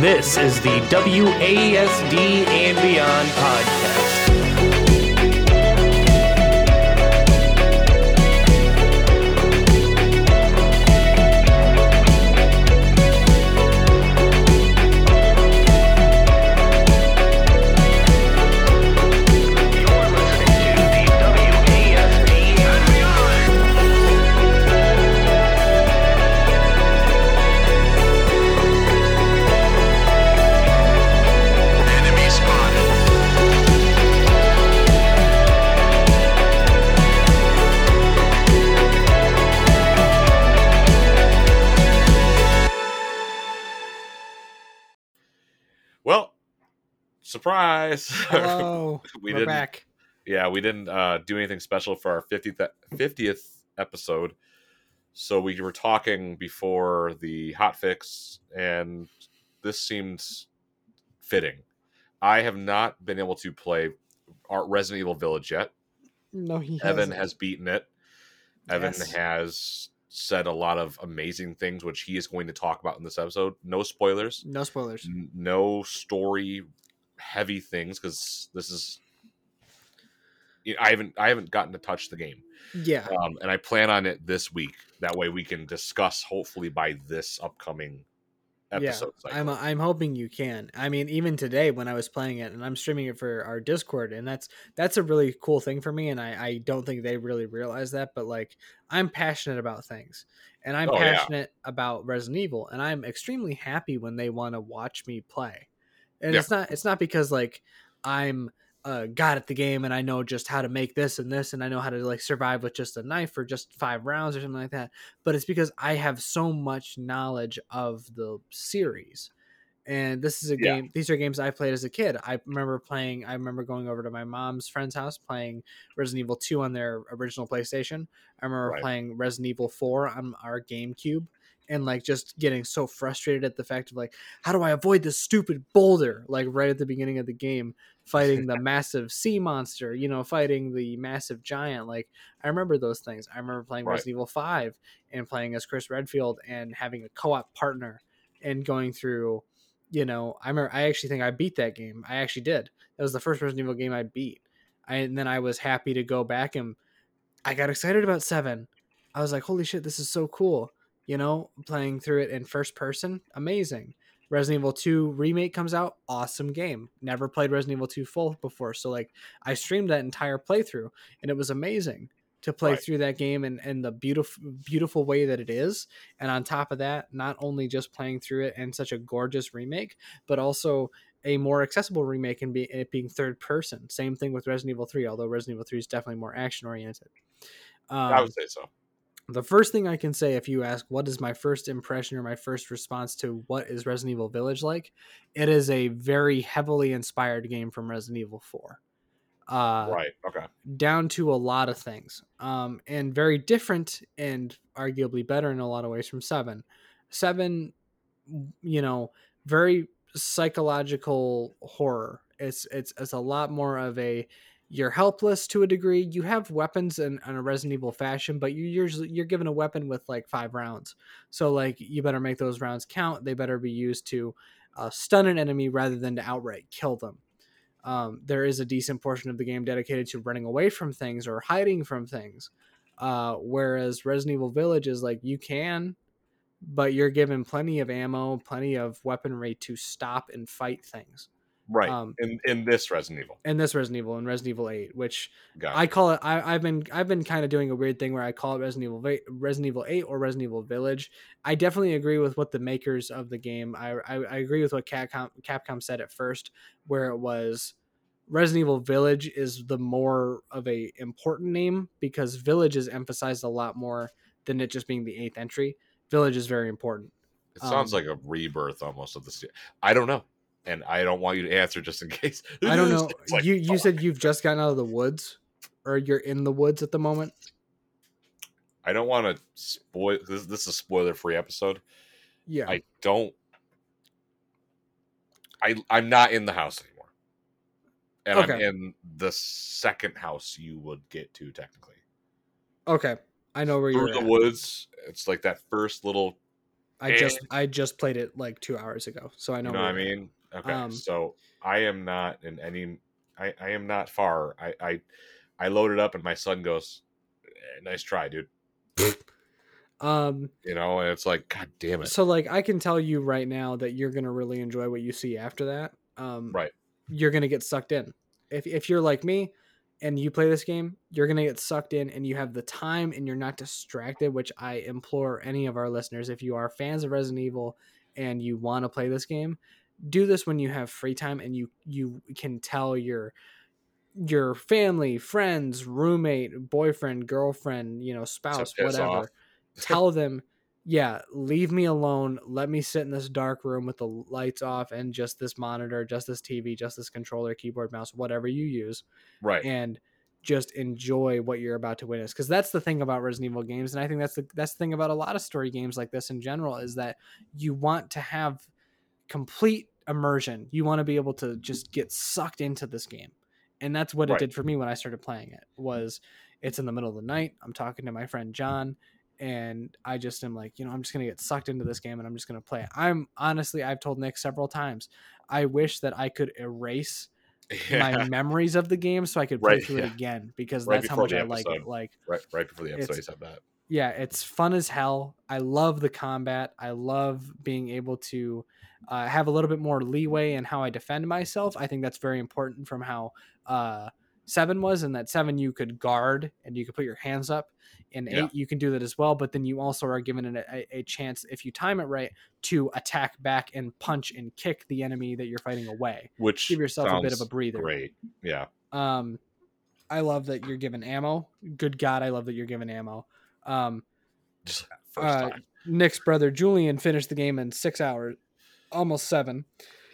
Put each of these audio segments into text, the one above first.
This is the WASD and Beyond podcast. Surprise! Hello, we we're didn't. back. Yeah, we didn't uh, do anything special for our fiftieth fiftieth episode. So we were talking before the hot fix, and this seemed fitting. I have not been able to play our Resident Evil Village yet. No, he Evan hasn't. has beaten it. Evan Yes. has said a lot of amazing things, which he is going to talk about in this episode. No spoilers. no spoilers. n- no story heavy things because this is I haven't I haven't gotten to touch the game, Yeah, um, and I plan on it this week. That way we can discuss hopefully by this upcoming episode. yeah. cycle. I'm I'm hoping you can. I mean, even today when I was playing it, and I'm streaming it for our Discord, and that's that's a really cool thing for me. And I I don't think they really realize that, but like I'm passionate about things, and I'm Oh, yeah. passionate about Resident Evil, and I'm extremely happy when they want to watch me play. And Yeah. it's not it's not because like I'm uh, god at the game and I know just how to make this and this and I know how to like survive with just a knife for just five rounds or something like that. But it's because I have so much knowledge of the series. And this is a Yeah. game. These are games I played as a kid. I remember playing. I remember going over to my mom's friend's house playing Resident Evil Two on their original PlayStation. I remember Right. playing Resident Evil Four on our GameCube, and like just getting so frustrated at the fact of like, how do I avoid this stupid boulder? Like right at the beginning of the game, fighting the massive sea monster, you know, fighting the massive giant. Like I remember those things. I remember playing Right. Resident Evil 5 and playing as Chris Redfield and having a co-op partner and going through, you know, I remember I actually think I beat that game. I actually did. That was the first Resident Evil game I beat. I, and then I was happy to go back and I got excited about 7. I was like, "Holy shit, this is so cool." You know, playing through it in first person, amazing. Resident Evil 2 remake comes out, awesome game. Never played Resident Evil 2 full before, so like I streamed that entire playthrough and it was amazing to play Right. through that game and, and the beautiful beautiful way that it is. And on top of that, not only just playing through it in such a gorgeous remake, but also a more accessible remake and be, it being third person. Same thing with Resident Evil 3, although Resident Evil 3 is definitely more action oriented. Um, I would say so. The first thing I can say, if you ask what is my first impression or my first response to what is Resident Evil Village like, it is a very heavily inspired game from Resident Evil 4. Uh, right. Okay. down to a lot of things um, and very different and arguably better in a lot of ways from 7. 7, you know, very psychological horror. It's it's it's a lot more of a you're helpless to a degree. You have weapons in, in a Resident Evil fashion, but you usually you're given a weapon with like five rounds. So like you better make those rounds count. They better be used to uh, stun an enemy rather than to outright kill them. Um, there is a decent portion of the game dedicated to running away from things or hiding from things. Uh, whereas Resident Evil Village is like you can, but you're given plenty of ammo, plenty of weaponry to stop and fight things. Right. Um, in in this Resident Evil. And this Resident Evil and Resident Evil 8, which I call it. I, I've been I've been kind of doing a weird thing where I call it Resident Evil Va- Resident Evil Eight or Resident Evil Village. I definitely agree with what the makers of the game. I I, I agree with what Capcom Capcom said at first, where it was Resident Evil Village is the more of a important name because Village is emphasized a lot more than it just being the eighth entry. Village is very important. It sounds um, like a rebirth almost of the. I don't know, and I don't want you to answer just in case. I don't know. Like, you you fuck. said you've just gotten out of the woods, or you're in the woods at the moment. I don't want to spoil. This, this is a spoiler-free episode. Yeah. I don't. I I'm not in the house anymore, and I'm Okay. in the second house you would get to technically okay. I know where through you're in the at. woods. It's like that first little I just I just played it like two hours ago, so I know. You know what I where you're at. mean? Okay, Um, so I am not in any. I, I am not far. I, I I loaded up and my son goes, "Eh, "Nice try, dude." Um, You know, and it's like, God damn it! so like I can tell you right now that you're gonna really enjoy what you see after that. Um, Right. You're gonna get sucked in. If if you're like me, and you play this game, you're gonna get sucked in, and you have the time, and you're not distracted. Which I implore any of our listeners, if you are fans of Resident Evil and you want to play this game, do this when you have free time, and you you can tell your your family, friends, roommate, boyfriend, girlfriend, you know, spouse, whatever. Tell them, yeah, leave me alone. Let me sit in this dark room with the lights off and just this monitor, just this TV, just this controller, keyboard, mouse, whatever you use, Right. and just enjoy what you're about to witness. Because that's the thing about Resident Evil games, and I think that's the that's the thing about a lot of story games like this in general is that you want to have complete immersion. You want to be able to just get sucked into this game. And that's what Right. it did for me when I started playing it. Was it's in the middle of the night. I'm talking to my friend John and I just am like, you know, I'm just going to get sucked into this game and I'm just going to play it. I'm honestly I've told Nick several times, I wish that I could erase Yeah. my memories of the game so I could play Right, through yeah. it again because Right that's how much I like it. Like right. Right before the episode, he said that. Yeah, it's fun as hell. I love the combat. I love being able to uh, have a little bit more leeway in how I defend myself. I think that's very important from how uh, seven was, and that seven you could guard and you could put your hands up. In Yeah. eight, you can do that as well, but then you also are given a, a chance, if you time it right, to attack back and punch and kick the enemy that you're fighting away. Which Give yourself a bit of a breather. Great. Yeah. Um, I love that you're given ammo. Good God, I love that you're given ammo. Um, first uh, time. Nick's brother Julian finished the game in six hours, almost seven.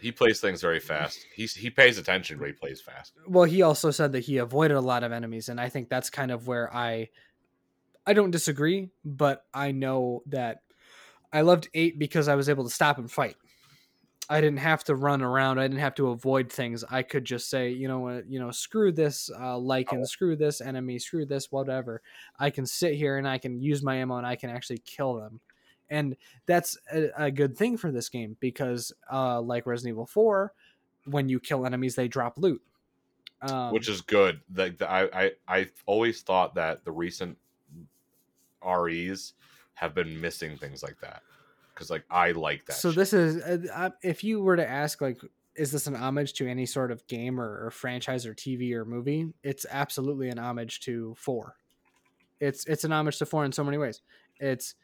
He plays things very fast. He's he pays attention, but he plays fast. Well, he also said that he avoided a lot of enemies, and I think that's kind of where I, I don't disagree, but I know that I loved eight because I was able to stop and fight. I didn't have to run around. I didn't have to avoid things. I could just say, you know what, you know, screw this uh, lycan, Oh. screw this enemy, screw this whatever. I can sit here and I can use my ammo and I can actually kill them, and that's a, a good thing for this game because, uh, like Resident Evil Four, when you kill enemies, they drop loot, um, which is good. Like the, I, I, I always thought that the recent REs have been missing things like that because like I like that. so shit. this is uh, uh, if you were to ask like is this an homage to any sort of game or, or franchise or tv or movie it's absolutely an homage to four it's it's an homage to four in so many ways it's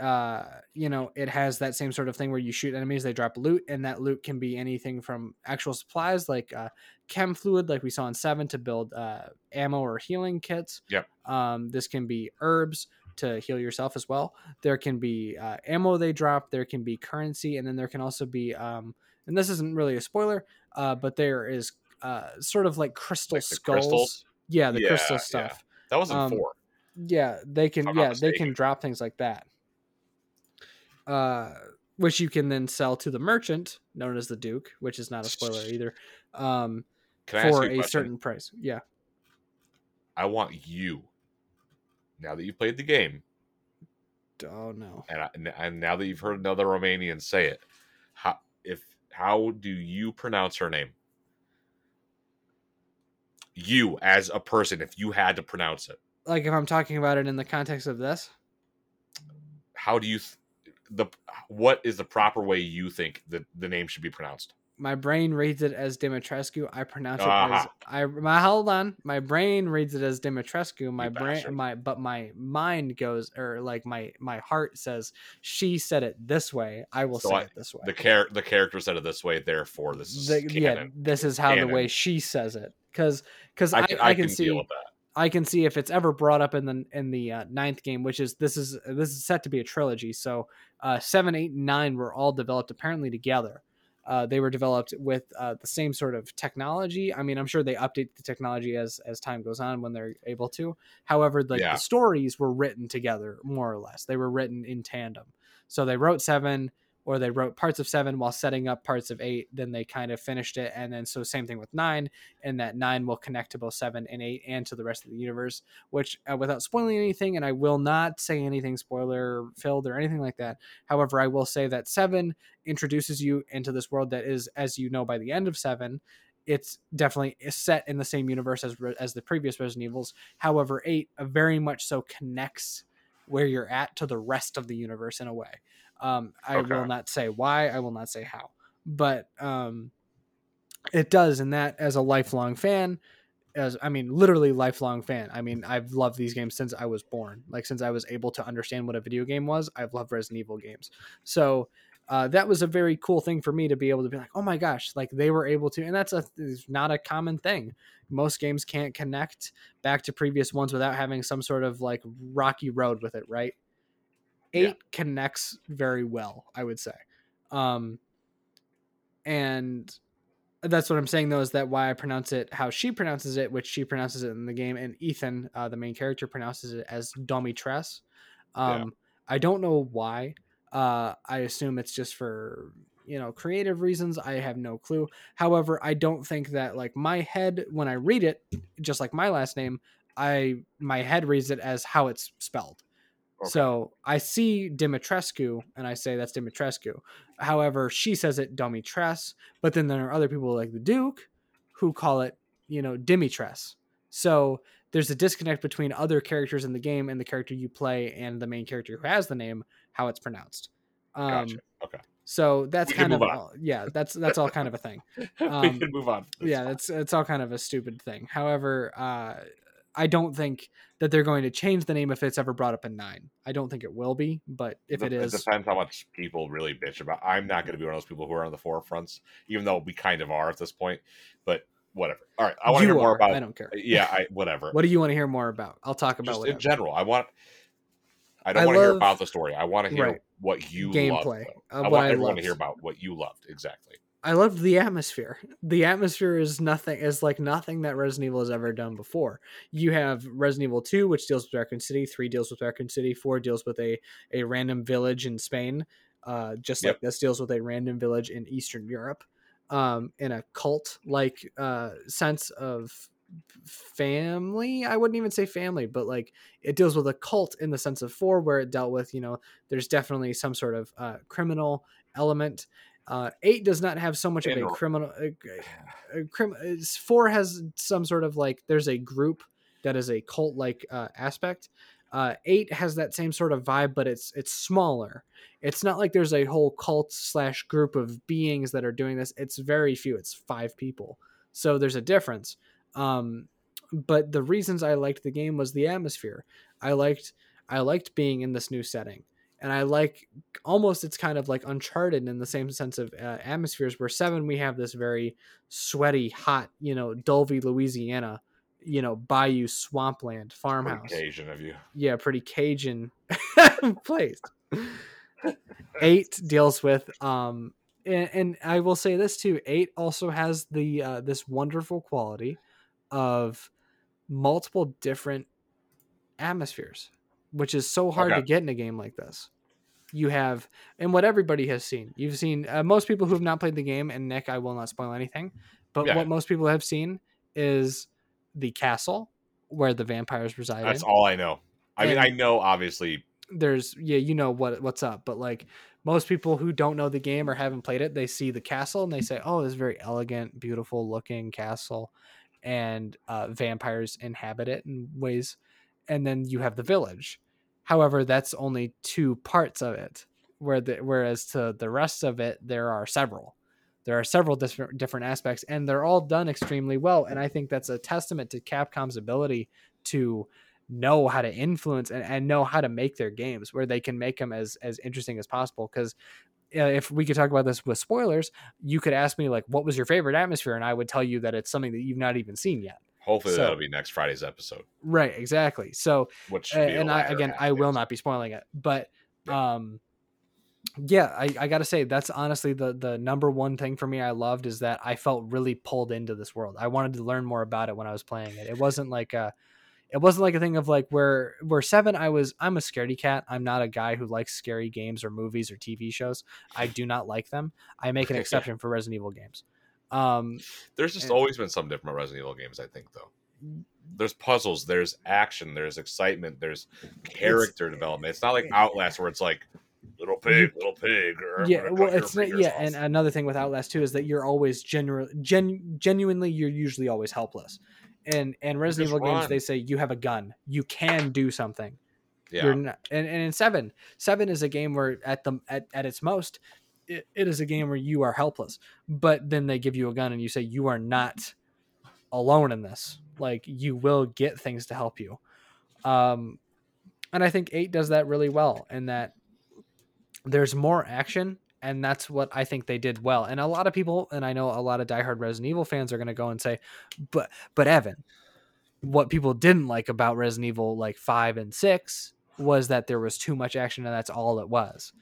uh you know it has that same sort of thing where you shoot enemies they drop loot and that loot can be anything from actual supplies like uh chem fluid like we saw in seven to build uh ammo or healing kits Yep. um this can be herbs to heal yourself as well. There can be uh, ammo they drop there can be currency and then there can also be um and this isn't really a spoiler uh but there is uh sort of like crystal Like skulls crystals? yeah the Yeah, crystal yeah. stuff. That was in um, four. yeah they can yeah they can drop things like that. Uh which you can then sell to the merchant known as the duke which is not a spoiler either um Can I ask for a, a certain price. Yeah. I want you now that you've played the game oh no and, I, and now that you've heard another Romanian say it, how if how do you pronounce her name? You as a person, if you had to pronounce it, like if i'm talking about it in the context of this how do you th- the what is the proper way you think that the name should be pronounced? My brain reads it as Dimitrescu. I pronounce it as I. My hold on, my brain reads it as Dimitrescu. My You brain, bastard. my but my mind goes or like my my heart says she said it this way. I will So say I- it this way. The char- the character said it this way, therefore this is The- yeah, this is how Canon. the way she says it because because I I, can, I, can can see deal with that. I can see if it's ever brought up in the in the uh, ninth game, which is this is this is set to be a trilogy. So uh, seven, eight, and nine were all developed apparently together. Uh, they were developed with uh, the same sort of technology. I mean, I'm sure they update the technology as as time goes on when they're able to. However, like Yeah. the stories were written together more or less. They were written in tandem. So they wrote seven or they wrote parts of seven while setting up parts of eight. Then they kind of finished it, and then so same thing with nine, and that nine will connect to both seven and eight and to the rest of the universe. Which, uh, without spoiling anything, and I will not say anything spoiler filled or anything like that. However, I will say that seven introduces you into this world that is, as you know, by the end of seven, it's definitely set in the same universe as as the previous Resident Evils. However, eight uh, very much so connects where you're at to the rest of the universe in a way. Um, I Okay. will not say why. I will not say how, but um, it does. And that, as a lifelong fan, as I mean, literally lifelong fan. I mean, I've loved these games since I was born. Like since I was able to understand what a video game was, I've loved Resident Evil games. So uh, that was a very cool thing for me to be able to be like, oh my gosh, like they were able to, and that's a is not a common thing. Most games can't connect back to previous ones without having some sort of like rocky road with it, right? Eight Yeah. connects very well, I would say. Um, and that's what I'm saying though is that why I pronounce it how she pronounces it, which she pronounces it in the game, and Ethan, uh, the main character, pronounces it as Domitress. Um, Yeah. I don't know why. Uh, I assume it's just for you know creative reasons. I have no clue. However, I don't think that like my head when I read it, just like my last name, I my head reads it as how it's spelled. Okay. So I see Dimitrescu and I say that's Dimitrescu. However, she says it Domitress, but then there are other people like the Duke who call it, you know, Dimitress. So there's a disconnect between other characters in the game and the character you play and the main character who has the name, how it's pronounced. Um, Gotcha. Okay. So that's kind of all- yeah, that's that's all kind of a thing we um, can move on. It's yeah fine. that's it's all kind of a stupid thing however uh i don't think that they're going to change the name if it's ever brought up in nine i don't think it will be but if it Dep- is it depends how much people really bitch about. I'm not going to be one of those people who are on the forefronts, even though we kind of are at this point. But whatever. All right, I want to hear more are, about. i don't care Yeah, I whatever. what do you want to hear more about i'll talk about Just in general, I want. I don't I want to hear about the story. I want to hear Right. what you Gameplay, Loved, uh. I what want I everyone loved. to hear about what you loved exactly. I loved the atmosphere. The atmosphere is nothing is like nothing that Resident Evil has ever done before. You have Resident Evil 2, which deals with Raccoon City, 3 deals with Raccoon City, 4 deals with a, a random village in Spain. Uh, just Yep. like this deals with a random village in Eastern Europe. Um, in a cult like uh sense of family. I wouldn't even say family, but like it deals with a cult in the sense of four, where it dealt with, you know, there's definitely some sort of uh, criminal element. Uh, eight does not have so much of a criminal. A, a crim, four has some sort of like there's a group that is a cult like uh, aspect. Uh, eight has that same sort of vibe, but it's it's smaller. It's not like there's a whole cult slash group of beings that are doing this. It's very few. It's five people. So there's a difference. Um, but the reasons I liked the game was the atmosphere. I liked I liked being in this new setting, and I like almost it's kind of like Uncharted in the same sense of uh, atmospheres. Where seven we have this very sweaty, hot, you know, Dulvey, Louisiana, you know, bayou swampland Pretty farmhouse Cajun of you. yeah, pretty Cajun place. Eight deals with um and, and I will say this too, eight also has the uh this wonderful quality of multiple different atmospheres, which is so hard Okay. to get in a game like this. You have and what everybody has seen. You've seen uh, most people who have not played the game and Nick I will not spoil anything, but Yeah. what most people have seen is the castle where the vampires reside That's in all I know. I mean, I know obviously. there's yeah you know what what's up but like most people who don't know the game or haven't played it they see the castle and they say oh this is very elegant beautiful looking castle and uh, vampires inhabit it in ways and then you have the village however that's only two parts of it where the, whereas to the rest of it there are several. There are several different different aspects and they're all done extremely well and i think that's a testament to capcom's ability to know how to influence and, and know how to make their games where they can make them as as interesting as possible because uh, if we could talk about this with spoilers you could ask me like what was your favorite atmosphere? and i would tell you that it's something that you've not even seen yet Hopefully So- that'll be next Friday's episode. right exactly so Which a- a and I, again i will not be spoiling it but um yeah I, I gotta say that's honestly the the number one thing for me i loved is that i felt really pulled into this world i wanted to learn more about it when i was playing it it wasn't like uh It wasn't like a thing of like where where seven. I was I'm a scaredy cat. I'm not a guy who likes scary games or movies or TV shows. I do not like them. I make an exception for Resident Evil games. Um, There's just And- always been some different Resident Evil games, I think, though. There's puzzles, there's action, there's excitement, there's character development. It's not like Outlast where it's like little pig, little pig. Or yeah well it's not, yeah off." and another thing with outlast too is that you're always genu- gen- genuinely you're usually always helpless and and resident evil games they say you have a gun you can do something yeah, you're not and, and in seven seven is a game where at the at, at its most it, it is a game where you are helpless but then they give you a gun and you say you are not alone in this. Like you will get things to help you. Um and i think eight does that really well in that there's more action and that's what i think they did well. And a lot of people and i know a lot of diehard resident evil fans are going to go and say but but evan what people didn't like about resident evil like 5 and 6 was that there was too much action and that's all it was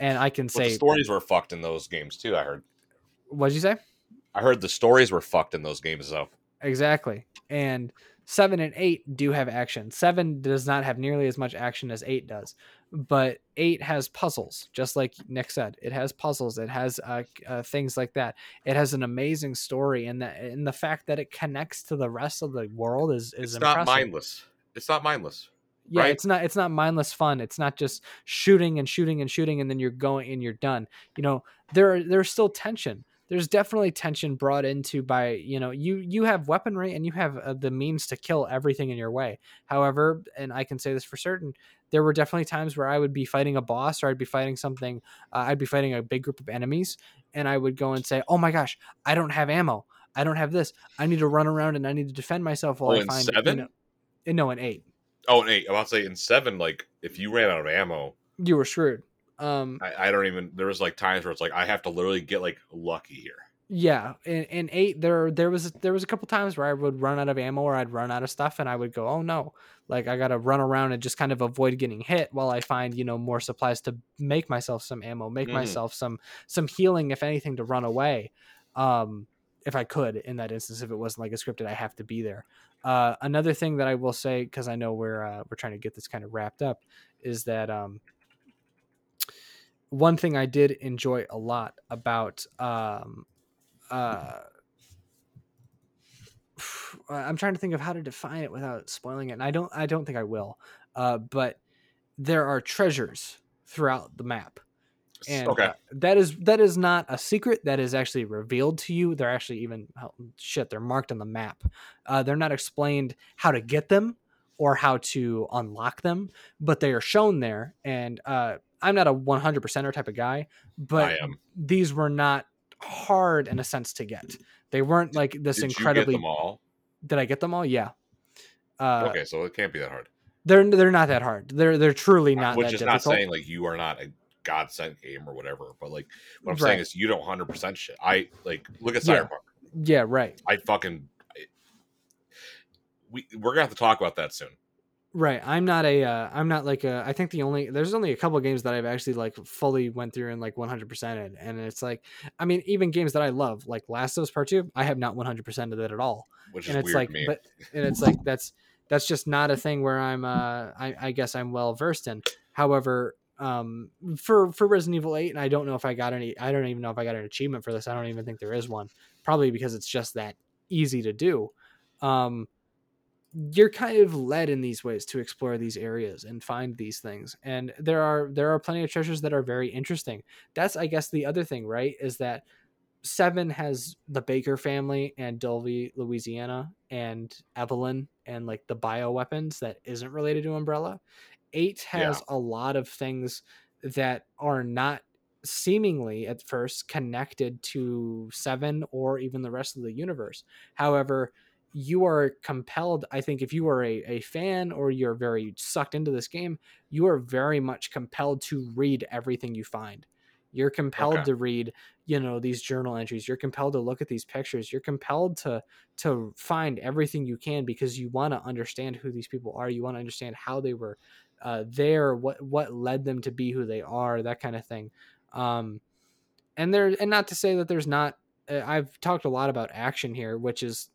and i can But the say stories were fucked in those games too. I heard. what'd you say I heard the stories were fucked in those games though. Exactly. And seven and eight do have action. Seven does not have nearly as much action as eight does, but eight has puzzles, just like Nick said. It has puzzles. It has uh, uh, things like that. It has an amazing story, and that and the fact that it connects to the rest of the world is is It's not mindless. It's not mindless. Yeah, right? it's not it's not mindless fun. It's not just shooting and shooting and shooting and then you're going and you're done. You know, there there's still tension. There's definitely tension brought into by, you know, you you have weaponry and you have uh, the means to kill everything in your way. However, and I can say this for certain, there were definitely times where I would be fighting a boss or I'd be fighting something, uh, I'd be fighting a big group of enemies and I would go and say, "Oh my gosh, I don't have ammo. I don't have this. I need to run around and I need to defend myself while Oh, I in find you seven? know- no, in 8. Oh, and eight. I'm about to say in seven, like if you ran out of ammo, You were screwed. Um I, I don't even. There was like times where it's like I have to literally get like lucky here. Yeah, in, in eight there there was there was a couple times where I would run out of ammo or I'd run out of stuff and I would go, oh no, like I gotta run around and just kind of avoid getting hit while I find you know more supplies to make myself some ammo, make Mhm. myself some some healing if anything to run away, um, if I could in that instance if it wasn't like a scripted I have to be there. Uh, another thing that I will say because I know we're uh, we're trying to get this kind of wrapped up is that um, one thing I did enjoy a lot about um, uh I'm trying to think of how to define it without spoiling it. And I don't I don't think I will. Uh but there are treasures throughout the map. And okay. uh, that is that is not a secret that is actually revealed to you. They're actually even oh, shit, they're marked on the map. Uh they're not explained how to get them or how to unlock them, but they are shown there and uh I'm not a 100%er type of guy, but these were not hard in a sense to get. They weren't like this Did incredibly. you get them all? Did I get them all? Yeah. Uh, okay, so it can't be that hard. They're they're not that hard. They're they're truly not Which that is difficult. not saying like you are not a god sent game or whatever, but like what I'm saying is you don't 100 percent shit. I like look at Cyberpunk. yeah, right, I fucking. I- we we're gonna have to talk about that soon. right. I'm not a. Uh, I'm not like a. I think the only there's only a couple games that I've actually like fully went through and like 100 percent and it's like, I mean, even games that I love like Last of Us Part Two, I have not 100 percent of it at all. Which is and it's like but and it's like that's that's just not a thing where i'm uh i, I guess i'm well versed in however um for for resident evil 8 and i don't know if i got any i don't even know if i got an achievement for this. I don't even think there is one. Probably because it's just that easy to do. Um you're kind of led in these ways to explore these areas and find these things. And there are there are plenty of treasures that are very interesting. That's i guess the other thing right is that seven has the Baker family and Dulvey, Louisiana, and Evelyn, and like the bioweapons that isn't related to Umbrella. Eight has a lot of things that are not seemingly at first connected to seven or even the rest of the universe. However, you are compelled, I think, if you are a, a fan or you're very sucked into this game, you are very much compelled to read everything you find. You're compelled Okay. to read, you know, these journal entries. You're compelled to look at these pictures. You're compelled to to find everything you can because you want to understand who these people are. You want to understand how they were uh, there, what what led them to be who they are, that kind of thing. Um, and there, and not to say that there's not. Uh, I've talked a lot about action here, which is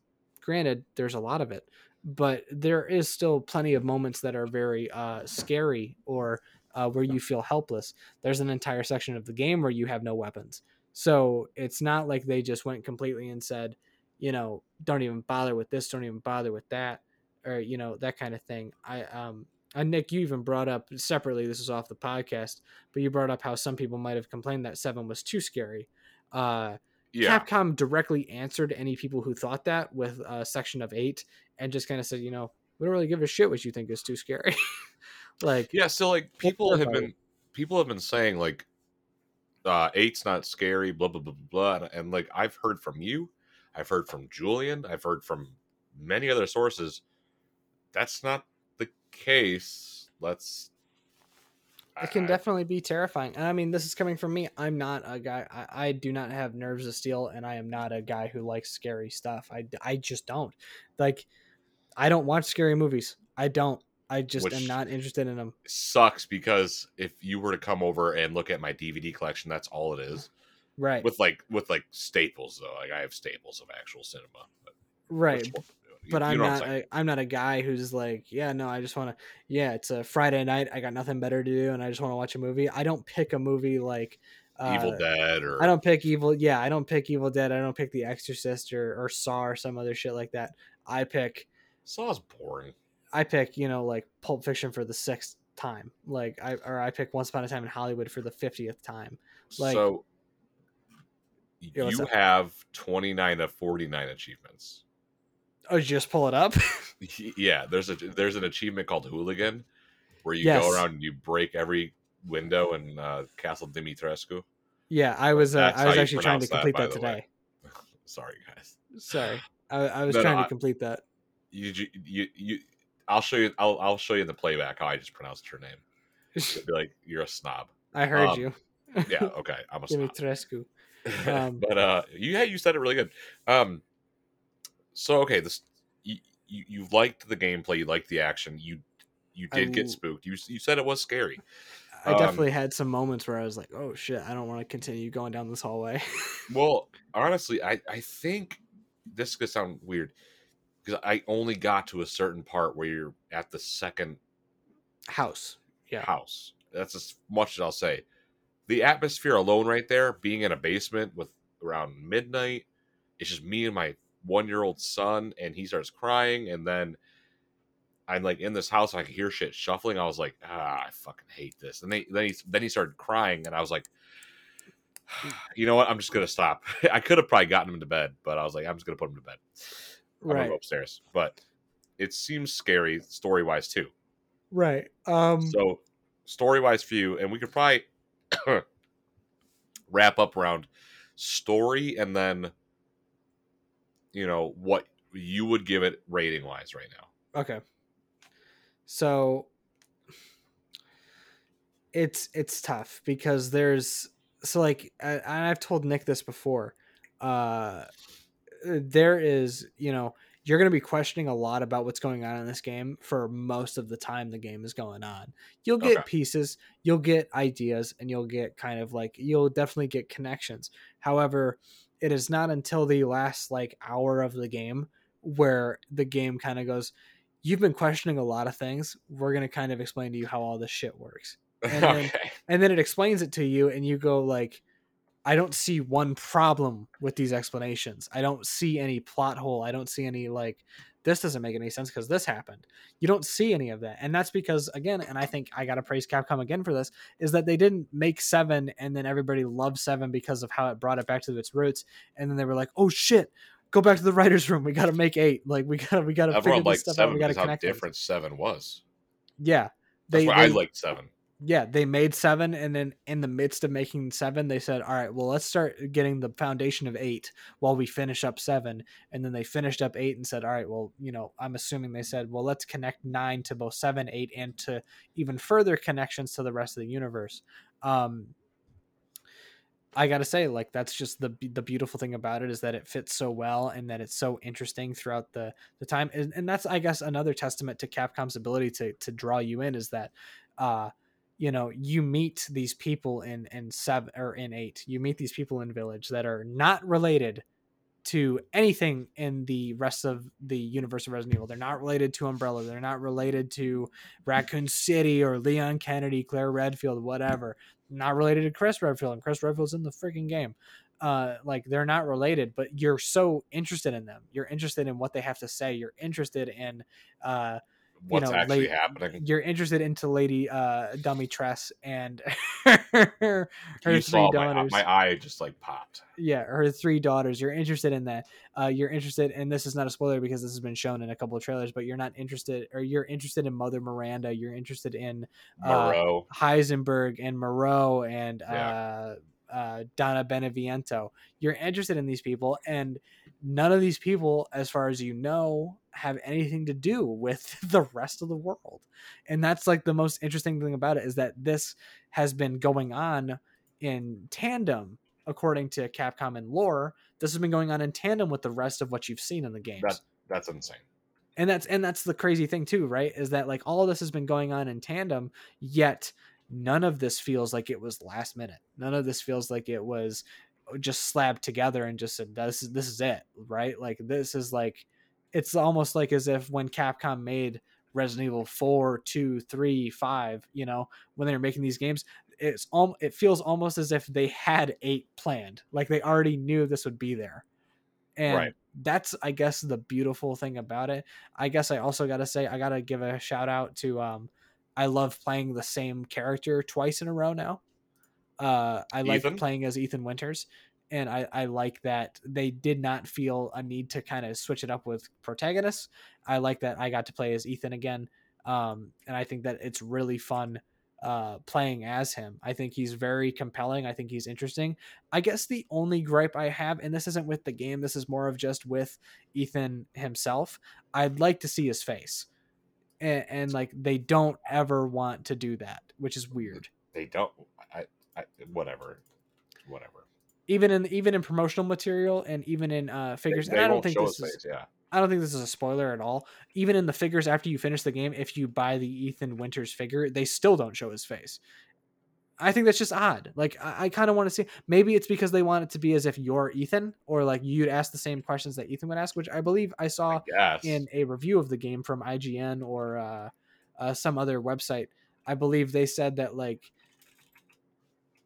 granted, there's a lot of it, but there is still plenty of moments that are very uh, scary or uh, where you feel helpless. There's an entire section of the game where you have no weapons. So it's not like they just went completely and said, you know, don't even bother with this, don't even bother with that, or you know that kind of thing. I um, and Nick, you even brought up separately. This is off the podcast, but you brought up how some people might have complained that seven was too scary. Uh, Yeah. Capcom directly answered any people who thought that with a section of eight, and just kind of said, you know, we don't really give a shit what you think is too scary. like, Yeah, so like people have been people have been saying like uh eight's not scary, blah blah blah blah blah. And, like I've heard from you, I've heard from Julian, I've heard from many other sources. That's not case. Let's it can I- definitely be terrifying. And I mean, this is coming from me. I'm not a guy. I, I do not have nerves of steel, and I am not a guy who likes scary stuff. I, I just don't. Like, I don't watch scary movies. I don't. I just am not interested in them. sucks because if you were to come over and look at my DVD collection, that's all it is. Right. With like with like staples though. Like I have staples of actual cinema. But right. Which one- you- but you I'm not. saying. A, I'm not a guy who's like, yeah, no, I just want to. Yeah, it's a Friday night. I got nothing better to do, and I just want to watch a movie. I don't pick a movie like Evil uh, Dead or I don't pick Evil. Yeah, I don't pick Evil Dead. I don't pick The Exorcist or, or Saw or some other shit like that. I pick Saw's boring. I pick you know like Pulp Fiction for the sixth time. Like I or I pick Once Upon a Time in Hollywood for the fiftieth time. Like- so you have 29 of 49 achievements. Oh, just pull it up? Yeah, there's a there's an achievement called Hooligan where you Yes. go around and you break every window in uh, Castle Dimitrescu. yeah, I was. Uh, I was actually trying to pronounce that, complete that, today. Sorry, guys. Sorry, I, I was No, no, trying to I- complete that. You, you you you I'll show you I'll I'll show you in the playback how I just pronounced her name. Be like you're a snob. I heard Um, you. Yeah, okay. I'm a snob. Dimitrescu. um, but uh you yeah you said it really good um so okay this you, you you liked the gameplay you liked the action you you I did get spooked you you said it was scary I Um, definitely had some moments where I was like, "Oh shit, I don't want to continue going down this hallway." well honestly i i think this could sound weird because i only got to a certain part where you're at the second House. Yeah. house that's as much as i'll say the atmosphere alone right there being in a basement with around midnight it's just me and my one year old son and he starts crying and then i'm like in this house and i can hear shit shuffling i was like ah i fucking hate this and then, then he then he started crying and i was like you know what i'm just gonna stop i could have probably gotten him to bed but i was like i'm just gonna put him to bed i'm gonna Right. go upstairs but it seems scary story wise too Right. Um. so story wise for you, and we could probably wrap up around story and then you know what you would give it rating wise right now. Okay. So it's it's tough because there's so like I, I've told Nick this before. Uh there is, you know, you're going to be questioning a lot about what's going on in this game for most of the time the game is going on. You'll get Okay. pieces, you'll get ideas and you'll get kind of like you'll definitely get connections. However, it is not until the last like hour of the game where the game kind of goes you've been questioning a lot of things. We're going to kind of explain to you how all this shit works. And then- okay. And then it explains it to you and you go like I don't see one problem with these explanations. I don't see any plot hole. I don't see any like this doesn't make any sense because this happened. You don't see any of that. And that's because again, and I think I got to praise Capcom again for this is that they didn't make 7 and then everybody loved 7 because of how it brought it back to its roots and then they were like, "Oh shit, go back to the writers room. We got to make 8. Like we got to we got to figure this stuff out. We got to how connect things." different seven was. Yeah. That's They, I liked seven. Yeah, they made seven, and then in the midst of making seven, they said, "All right, well, let's start getting the foundation of eight while we finish up seven." And then they finished up eight and said, "All right, well, you know, I'm assuming they said, well, let's connect nine to both seven, eight, and to even further connections to the rest of the universe." Um, I gotta say, like that's just the the beautiful thing about it is that it fits so well and that it's so interesting throughout the the time, and, and that's I guess another testament to Capcom's ability to to draw you in is that. uh you know you meet these people in in seven or in eight you meet these people in village that are not related to anything in the rest of the universe of Resident Evil. They're not related to Umbrella. They're not related to Raccoon City or Leon Kennedy, Claire Redfield, whatever. Not related to Chris Redfield, and Chris Redfield's in the freaking game. Uh, like they're not related, but you're so interested in them. You're interested in what they have to say. You're interested in uh, What's know, actually happening? you're interested into Lady uh, Dummy Tress and her, her three my, daughters my eye just like popped. yeah her three daughters you're interested in that uh you're interested and this is not a spoiler because this has been shown in a couple of trailers but you're not interested or you're interested in mother miranda you're interested in uh, Moreau. heisenberg and moreau and Yeah. uh uh donna beneviento. You're interested in these people and none of these people as far as you know have anything to do with the rest of the world. And that's like the most interesting thing about it is that this has been going on in tandem according to capcom and lore. This has been going on in tandem with the rest of what you've seen in the games. That- That's insane. and that's and that's the crazy thing too right is that like all of this has been going on in tandem yet none of this feels like it was last minute. None of this feels like it was just slapped together and just said this is this is it right? Like this is like it's almost like as if when capcom made resident evil 4 2 3 5 you know when they were making these games it's all it feels almost as if they had eight planned like they already knew this would be there. And Right. that's i guess the beautiful thing about it. I guess i also gotta say i gotta give a shout out to um i love playing the same character twice in a row now uh i like Ethan? playing as ethan winters and I, I like that they did not feel a need to kind of switch it up with protagonists. I like that I got to play as Ethan again, um, and I think that it's really fun uh, playing as him. I think he's very compelling. I think he's interesting. I guess the only gripe I have, and this isn't with the game, this is more of just with Ethan himself. I'd like to see his face, and, and like they don't ever want to do that, which is weird. They don't. I. I whatever. Whatever. Even in even in promotional material and even in uh, figures, They, and I don't think this his is. face. Yeah. I don't think this is a spoiler at all. Even in the figures after you finish the game, if you buy the Ethan Winters figure, they still don't show his face. I think that's just odd. Like I, I kind of want to see. Maybe it's because they want it to be as if you're Ethan, or like you'd ask the same questions that Ethan would ask, which I believe I saw Yes. in a review of the game from IGN or uh, uh, some other website. I believe they said that like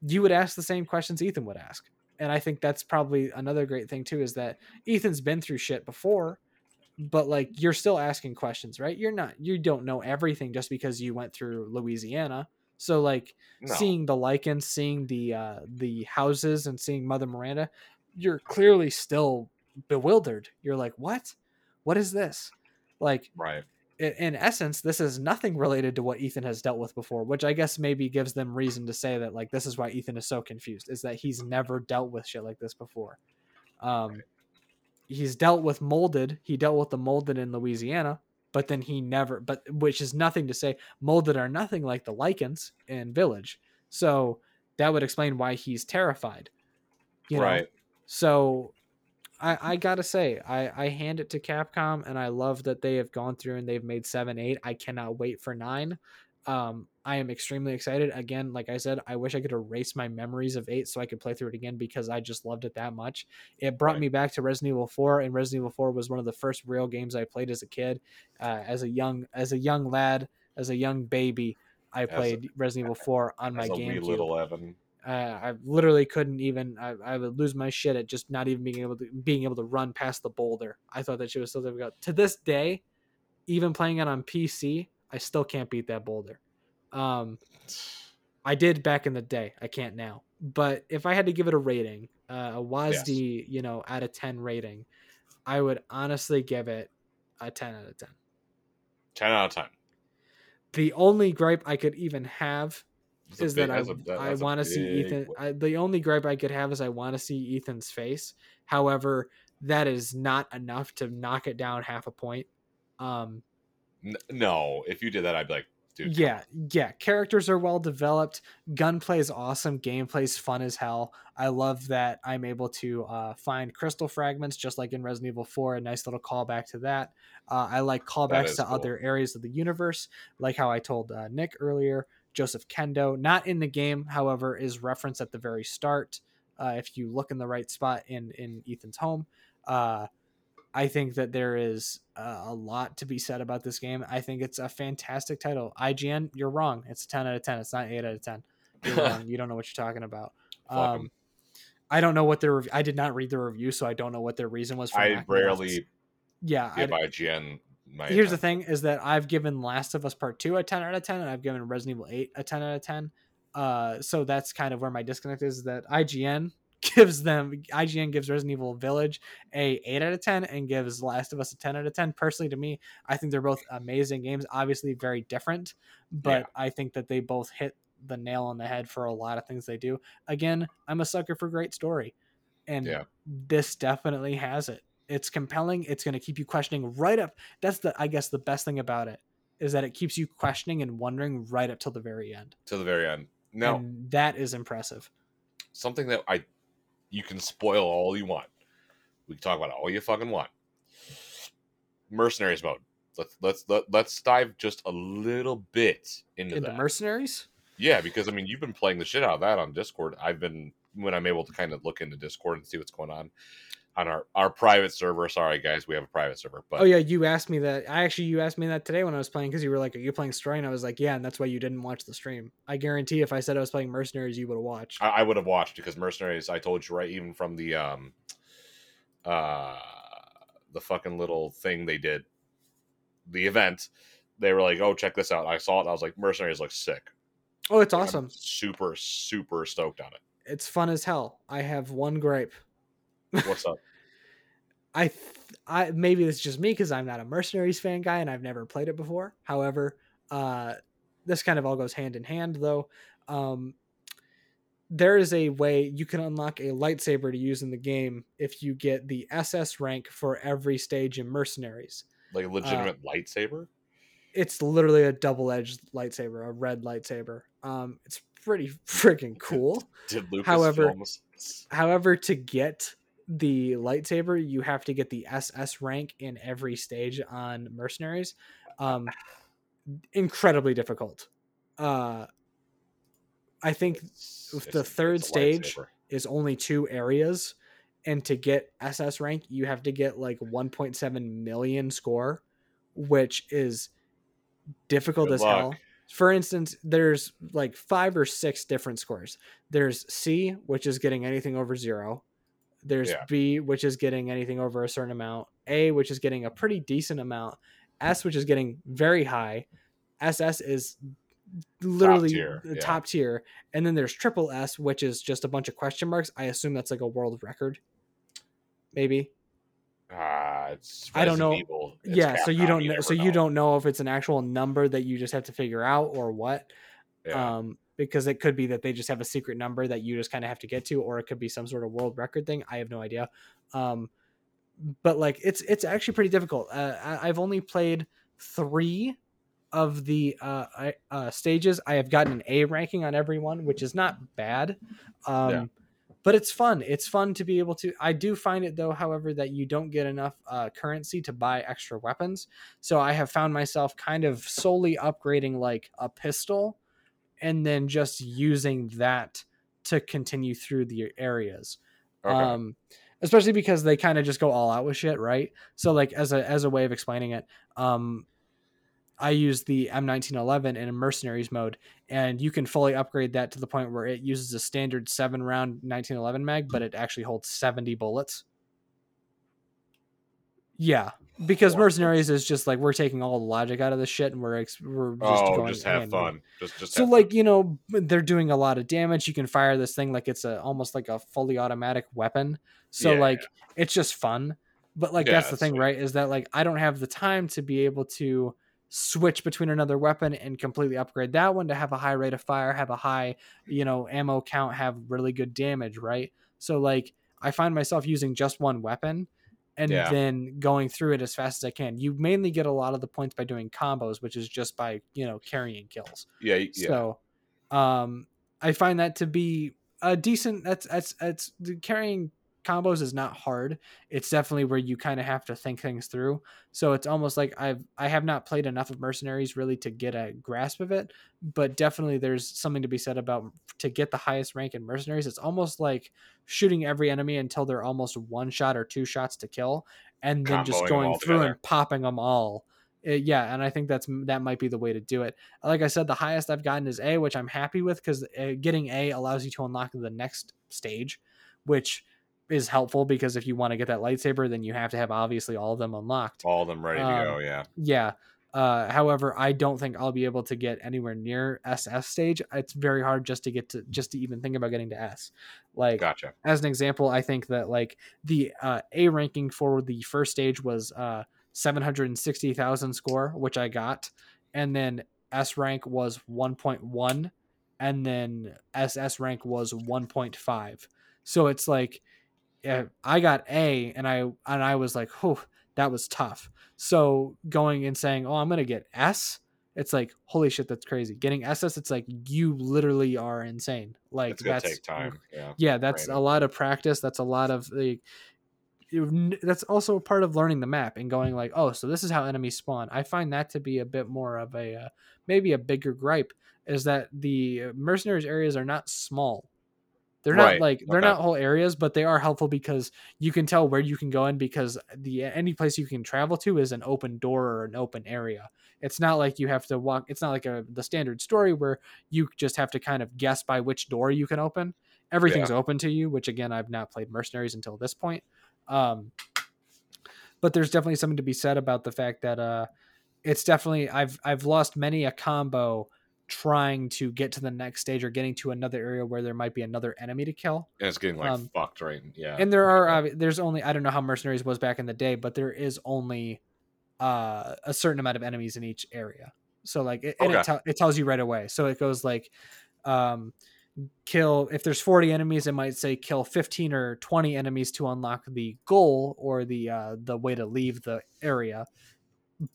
you would ask the same questions Ethan would ask. And I think that's probably another great thing too is that Ethan's been through shit before, but like you're still asking questions, right? You're not you don't know everything just because you went through Louisiana. So like No. seeing the lycans, seeing the uh the houses and seeing Mother Miranda, you're clearly still bewildered. You're like, "What? What is this?" Like Right. i- in essence, this is nothing related to what Ethan has dealt with before, which I guess maybe gives them reason to say that like this is why Ethan is so confused, is that he's never dealt with shit like this before. Um, he's dealt with molded. He dealt with the molded in Louisiana, but then he never. But which is nothing to say molded are nothing like the lycans in Village. So that would explain why he's terrified. You know? right. So I, I gotta say, I, I hand it to Capcom and I love that they have gone through and they've made seven, eight. I cannot wait for nine. Um, I am extremely excited. Again, like I said, I wish I could erase my memories of eight so I could play through it again because I just loved it that much. It brought Right. me back to Resident Evil 4, and Resident Evil 4 was one of the first real games I played as a kid, uh, as a young as a young lad, as a young baby. I a- played Resident Evil 4 on my a GameCube little Evan. uh, I literally couldn't even. I, I would lose my shit at just not even being able to being able to run past the boulder. I thought that shit was so difficult. To this day, even playing it on PC, I still can't beat that boulder. Um, I did back in the day. I can't now. But if I had to give it a rating, uh, a WASD, you know, out of ten rating, I would honestly give it a ten out of ten. Ten out of ten. The only gripe I could even have That's is big- that I, that's a- that- I want to see Ethan. I, the only gripe I could have is I want to see Ethan's face. However, that is not enough to knock it down half a point. Um, N- no, if you did that, I'd be like, dude. yeah, yeah. Characters are well developed. Gunplay is awesome. Gameplay's fun as hell. I love that I'm able to uh, find crystal fragments, just like in Resident Evil 4. A nice little callback to that. Uh, I like callbacks to cool. other areas of the universe, like how I told uh, Nick earlier. Joseph Kendo, not in the game, however, is referenced at the very start. Uh, if you look in the right spot in in Ethan's home, Uh, I think that there is uh, a lot to be said about this game. I think it's a fantastic title. IGN, you're wrong. It's a 10 out of 10. It's not 8 out of 10. You're wrong. You don't know what you're talking about. Um, I don't know what their rev- I did not read the review, so I don't know what their reason was for. I rarely Yeah, give IGN my. here's the thing: is that I've given Last of Us Part Two a 10 out of 10, and I've given Resident Evil 8 a 10 out of 10. Uh, so that's kind of where my disconnect is. That IGN gives them IGN gives Resident Evil Village a 8 out of 10 and gives Last of Us a 10 out of 10. Personally, to me, I think they're both amazing games. Obviously, very different, but Yeah. I think that they both hit the nail on the head for a lot of things they do. Again, I'm a sucker for great story, and Yeah. this definitely has it. It's compelling. It's going to keep you questioning right up. That's the I guess the best thing about it is that it keeps you questioning and wondering right up till the very end. to the very end. No. and that is impressive. something that I you can spoil all you want. We can talk about all you fucking want. Mercenaries mode. Let's let's let, let's dive just a little bit into, Into that. mercenaries, yeah, because I mean you've been playing the shit out of that on Discord. I've been when I'm able to kind of look into Discord and see what's going on on our our private server. Sorry guys, we have a private server, but oh yeah, you asked me that. I actually you asked me that today when I was playing because you were like, "Are you playing story?" And I was like, "Yeah," and that's why you didn't watch the stream. I guarantee if I said I was playing mercenaries, you would have watched. I, I would have watched because Mercenaries. I told you right, even from the um, uh, the fucking little thing they did, the event. They were like, "Oh, check this out!" I saw it. and I was like, "Mercenaries looks sick." oh, it's Like, I'm awesome. super, super stoked on it. It's fun as hell. I have one gripe. What's up? I, th- I maybe it's just me because I'm not a mercenaries fan guy and I've never played it before. However, uh, this kind of all goes hand in hand though. Um, there is a way you can unlock a lightsaber to use in the game if you get the SS rank for every stage in mercenaries. Like a legitimate lightsaber? It's literally a double-edged lightsaber, a red lightsaber. Um, it's pretty freaking cool. Did Lucas However- films? However, to get the lightsaber, you have to get the SS rank in every stage on mercenaries. Um, incredibly difficult. Uh, I think It's- with it's- the third stage- lightsaber. is only two areas, and to get SS rank, you have to get like 1.7 million score, which is difficult Good as luck. hell. For instance, there's like five or six different scores. There's C, which is getting anything over zero. There's Yeah. B, which is getting anything over a certain amount. A, which is getting a pretty decent amount. S, which is getting very high. SS is literally tier, the yeah. top tier. And then there's triple S, which is just a bunch of question marks. I assume that's like a world record. Maybe. Ah, it's I don't know. Resident Evil. It's yeah, so you don't know never so you don't know if it's an actual number that you just have to figure out or what. Yeah. Um because it could be that they just have a secret number that you just kind of have to get to or it could be some sort of world record thing. I have no idea. Um but like it's it's actually pretty difficult. Uh, I, I've only played 3 of the uh, I- uh stages. I have gotten an A ranking on every one, which is not bad. Um Yeah. but it's fun. It's fun to be able to. I do find it though, however, that you don't get enough uh, currency to buy extra weapons. So I have found myself kind of solely upgrading like a pistol, and then just using that to continue through the areas. Okay. Um, especially because they kind of just go all out with shit, right? So like as a as a way of explaining it, um, I use the M1911 in a mercenaries mode, and you can fully upgrade that to the point where it uses a standard seven round 1911 mag, but it actually holds 70 bullets. Yeah, because mercenaries is just like we're taking all the logic out of the shit, and we're ex- we're just oh, going just have fun. Just, just So like fun. you know they're doing a lot of damage. You can fire this thing like it's a almost like a fully automatic weapon. So Yeah, like it's just fun. But like Yeah, that's the thing, right? Is that like I don't have the time to be able to switch between another weapon and completely upgrade that one to have a high rate of fire, have a high, you know, ammo count, have really good damage, right? So like I find myself using just one weapon and Yeah. then going through it as fast as I can. You mainly get a lot of the points by doing combos, which is just by, you know, carrying kills. yeah, yeah. So, um, I find that to be a decent. That's that's that's the carrying combos is not hard. It's definitely where you kind of have to think things through. So it's almost like I've I have not played enough of Mercenaries really to get a grasp of it, but definitely there's something to be said about to get the highest rank in Mercenaries. It's almost like shooting every enemy until they're almost one shot or two shots to kill, and then just Comboing them going through together. and popping them all. Uh, yeah, and I think that's that might be the way to do it. Like I said, the highest I've gotten is A, which I'm happy with because uh, getting A allows you to unlock the next stage, which is helpful because if you want to get that lightsaber, then you have to have obviously all of them unlocked. All of them ready to Um, go. Yeah. Yeah. Uh, however, I don't think I'll be able to get anywhere near SS stage. It's very hard just to get to just to even think about getting to S. Like Gotcha. as an example, I think that like the uh, A ranking for the first stage was uh, 760,000 score, which I got, and then S rank was 1.1, and then SS rank was 1.5. So it's like I got A, and I and I was like, "Oh, that was tough." So going and saying, "Oh, I'm gonna get S," it's like, "Holy shit, that's crazy!" Getting SS, it's like you literally are insane. Like that's take time. Yeah. yeah that's Right. a lot of practice that's a lot of like you- that's also a part of learning the map and going like oh so this is how enemies spawn i find that to be a bit more of a uh, maybe a bigger gripe is that the mercenaries areas are not small they're not Right, like they're okay. not whole areas but they are helpful because you can tell where you can go in because the any place you can travel to is an open door or an open area. It's not like you have to walk it's not like a the standard story where you just have to kind of guess by which door you can open. Everything's open to you which again i've not played mercenaries until this point um but there's definitely something to be said about the fact that uh it's definitely i've i've lost many a combo trying to get to the next stage or getting to another area where there might be another enemy to kill And it's getting like Um, fucked right. Yeah. and there are uh, there's only i don't know how mercenaries was back in the day but there is only uh a certain amount of enemies in each area so like it, and it, Okay. tell it tells you right away so it goes like um kill if there's 40 enemies it might say kill 15 or 20 enemies to unlock the goal or the uh the way to leave the area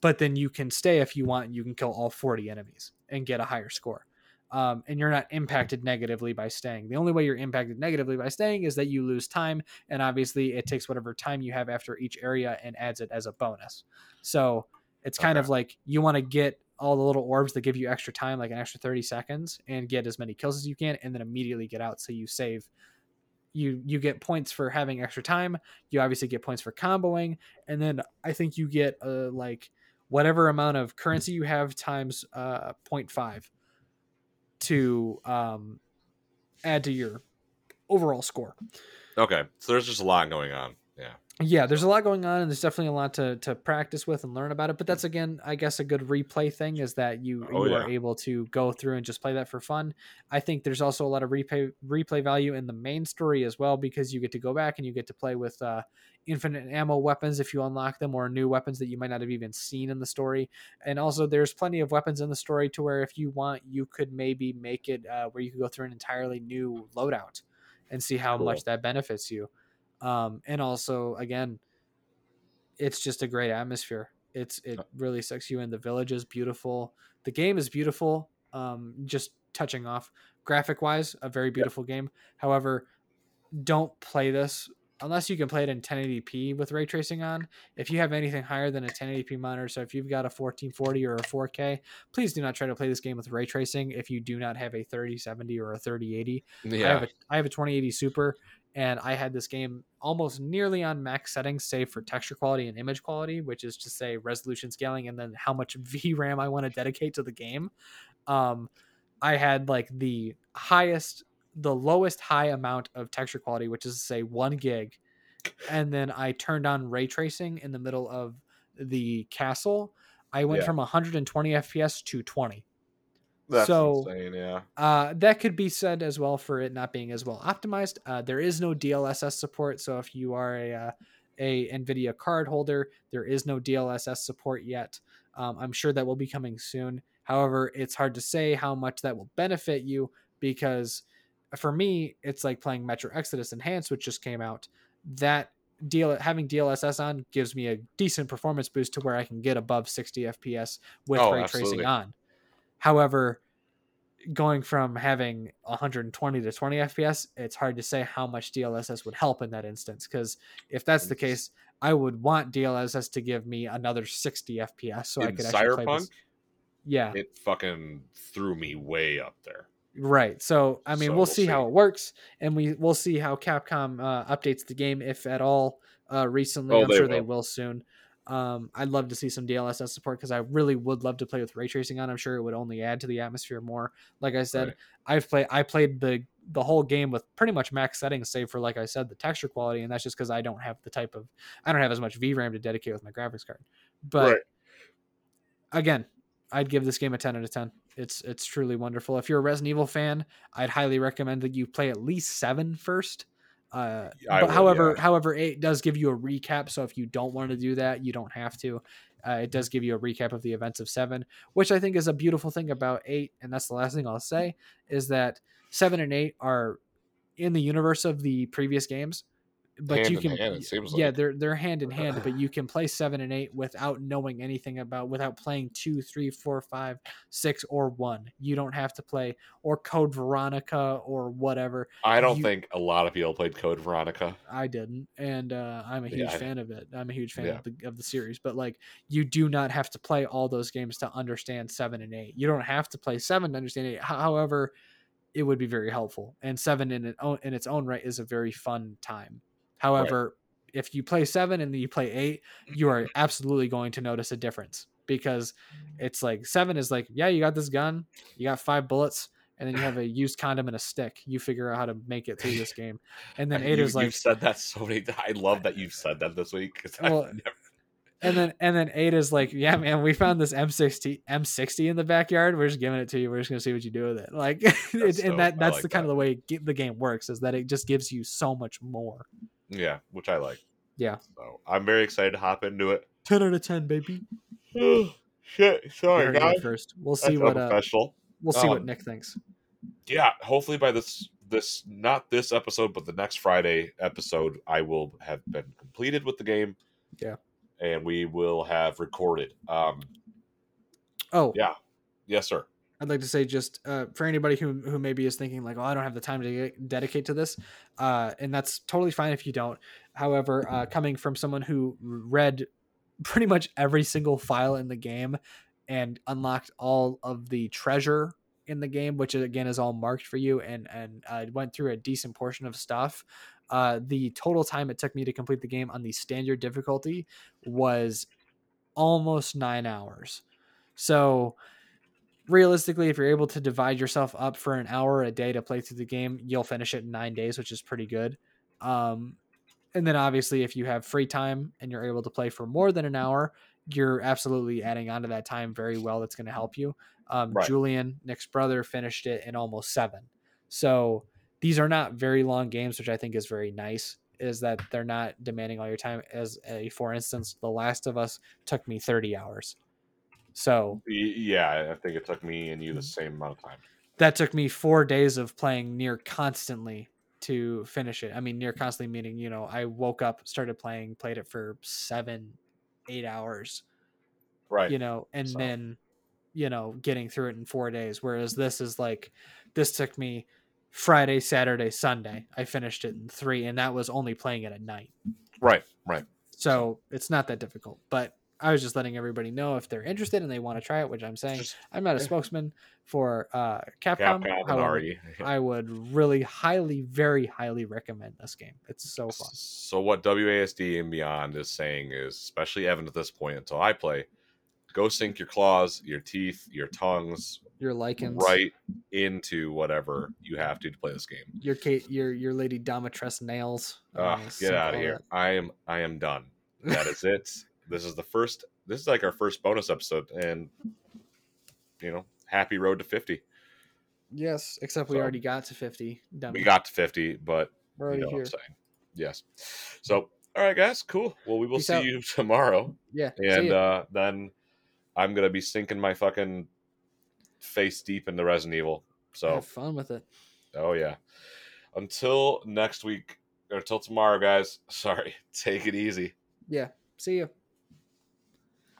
but then you can stay if you want you can kill all 40 enemies and get a higher score. Um, and you're not impacted negatively by staying. The only way you're impacted negatively by staying is that you lose time and obviously it takes whatever time you have after each area and adds it as a bonus. So it's kind of like you want to get all the little orbs that give you extra time like an extra 30 seconds and get as many kills as you can and then immediately get out. So you save you you get points for having extra time you obviously get points for comboing and then i think you get a like whatever amount of currency you have times uh 0.5 to um add to your overall score okay. So there's just a lot going on. Yeah. yeah there's a lot going on and there's definitely a lot to to practice with and learn about it but that's again i guess a good replay thing is that you Oh, you are able to go through and just play that for fun i think there's also a lot of replay replay value in the main story as well because you get to go back and you get to play with uh infinite ammo weapons if you unlock them or new weapons that you might not have even seen in the story and also there's plenty of weapons in the story to where if you want you could maybe make it uh, where you could go through an entirely new loadout and see how Cool. much that benefits you um, and also again it's just a great atmosphere. It's it really sucks you in. The village is beautiful. The game is beautiful um, just touching off. Graphic wise a very beautiful game. However don't play this unless you can play it in 1080p with ray tracing on. If you have anything higher than a 1080p monitor so if you've got a 1440 or a 4k please do not try to play this game with ray tracing if you do not have a 3070 or a 3080 I have Yeah. a I have a 2080 Super, and I had this game almost nearly on max settings, save for texture quality and image quality, which is to say resolution scaling, and then how much VRAM I want to dedicate to the game. Um, I had like the highest, the lowest high amount of texture quality, which is to say one gig, and then I turned on ray tracing in the middle of the castle. I went Yeah. from 120 FPS to 20. That's so- insane. Yeah. Uh, that could be said as well for it not being as well optimized. Uh, there is no DLSS support, so if you are a uh, a NVIDIA card holder, there is no DLSS support yet. Um, I'm sure that will be coming soon. However, it's hard to say how much that will benefit you because for me, it's like playing Metro Exodus Enhanced, which just came out. That DL having DLSS on gives me a decent performance boost to where I can get above 60 FPS with Oh, ray absolutely. tracing on. However, going from having 120 to 20 FPS, it's hard to say how much DLSS would help in that instance. Because if that's the case, I would want DLSS to give me another 60 FPS so I could actually play this. Yeah, it fucking threw me way up there. right. So I mean, So we'll, we'll see, how it works, and we we'll see how Capcom uh, updates the game if at all. Uh, recently, Oh, I'm they sure they will. will soon. Um, I'd love to see some DLSS support because I really would love to play with ray tracing on. I'm sure it would only add to the atmosphere more. Like I said, Right. I've played I played the the whole game with pretty much max settings, save for like I said, the texture quality, and that's just because I don't have the type of I don't have as much VRAM to dedicate with my graphics card. But Right. again, I'd give this game a 10 out of 10. It's it's truly wonderful. If you're a Resident Evil fan, I'd highly recommend that you play at least seven first. Uh, would, however, yeah. however, it does give you a recap. So if you don't want to do that, you don't have to. Uh, it does give you a recap of the events of seven, which I think is a beautiful thing about eight. And that's the last thing I'll say is that seven and eight are in the universe of the previous games, but Hand you can hand, yeah like. they're they're hand in hand but you can play seven and eight without knowing anything about without playing two three four five six or one you don't have to play or code veronica or whatever I don't you- think a lot of people played Code Veronica. i didn't and uh, i'm a huge I- fan of it i'm a huge fan Yeah. of, the, of the series but like you do not have to play all those games to understand seven and eight you don't have to play seven to understand eight however it would be very helpful and seven in, it in its own right is a very fun time however if you play seven and then you play eight you are absolutely going to notice a difference because it's like seven is like yeah you got this gun you got five bullets and then you have a used condom and a stick you figure out how to make it through this game and then eight you, is like you've said that so many. I love that you've said that this week. 'cause I've Well, never- and then and then eight is like, yeah, man, we found this M60 M60 in the backyard. We're just giving it to you. We're just gonna see what you do with it. Like, it, That's and that that's like the kind that. of the way the game works is that it just gives you so much more. Yeah, which I like. Yeah, So I'm very excited to hop into it. ten out of ten, baby. Oh, shit. Sorry, heard guys. first. We'll That's see what uh, we'll see what Um, Nick thinks. yeah hopefully by this this not this episode but the next friday episode i will have been completed with the game Yeah. and we will have recorded um Oh, yeah yes sir I'd like to say just uh, for anybody who who maybe is thinking like, oh, I don't have the time to get, dedicate to this, uh, and that's totally fine if you don't. However, uh, coming from someone who read pretty much every single file in the game and unlocked all of the treasure in the game, which again is all marked for you, and and uh, went through a decent portion of stuff. Uh, the total time it took me to complete the game on the standard difficulty was almost nine hours. So realistically, if you're able to divide yourself up for an hour a day to play through the game, you'll finish it in nine days, which is pretty good. Um, and then obviously, if you have free time and you're able to play for more than an hour, you're absolutely adding on to that time very well. That's going to help you. Um, Right. Julian, Nick's brother, finished it in almost seven. So these are not very long games, which I think is very nice. Is that they're not demanding all your time. As a for instance, The Last of Us took me 30 hours. So yeah i think it took me and you the mm-hmm. same amount of time that took me four days of playing near constantly to finish it. I mean, near constantly meaning, you know, I woke up, started playing, played it for seven, eight hours, right you know, and So- then, you know, getting through it in four days. Whereas this is like, this took me Friday, Saturday, Sunday. I finished it in three, and that was only playing it at night. right right So it's not that difficult. But I was just letting everybody know if they're interested and they want to try it, which I'm saying. I'm not a spokesman for uh, Capcom. Capcom however. I would really highly, very highly recommend this game. It's so fun. So what WASD and beyond is saying is, especially Evan at this point until I play, go sink your claws, your teeth, your tongues Your lycans, right into whatever you have to to play this game. Your Kate, your your Lady Dimitrescu nails. Uh, get out of here! I am I am done. That is it. This is the first. This is like our first bonus episode, and you know, happy road to fifty. Yes, except we So- already got to fifty. Dummy. We got to fifty, but We're you already know what here. I'm saying. Yes. So, all right, guys, cool. Well, we will Peace see out. you tomorrow, Yeah. and uh, then I'm gonna be sinking my fucking face deep into Resident Evil. So, have fun with it. oh yeah. Until next week, or until tomorrow, guys. Sorry. Take it easy. Yeah. See you.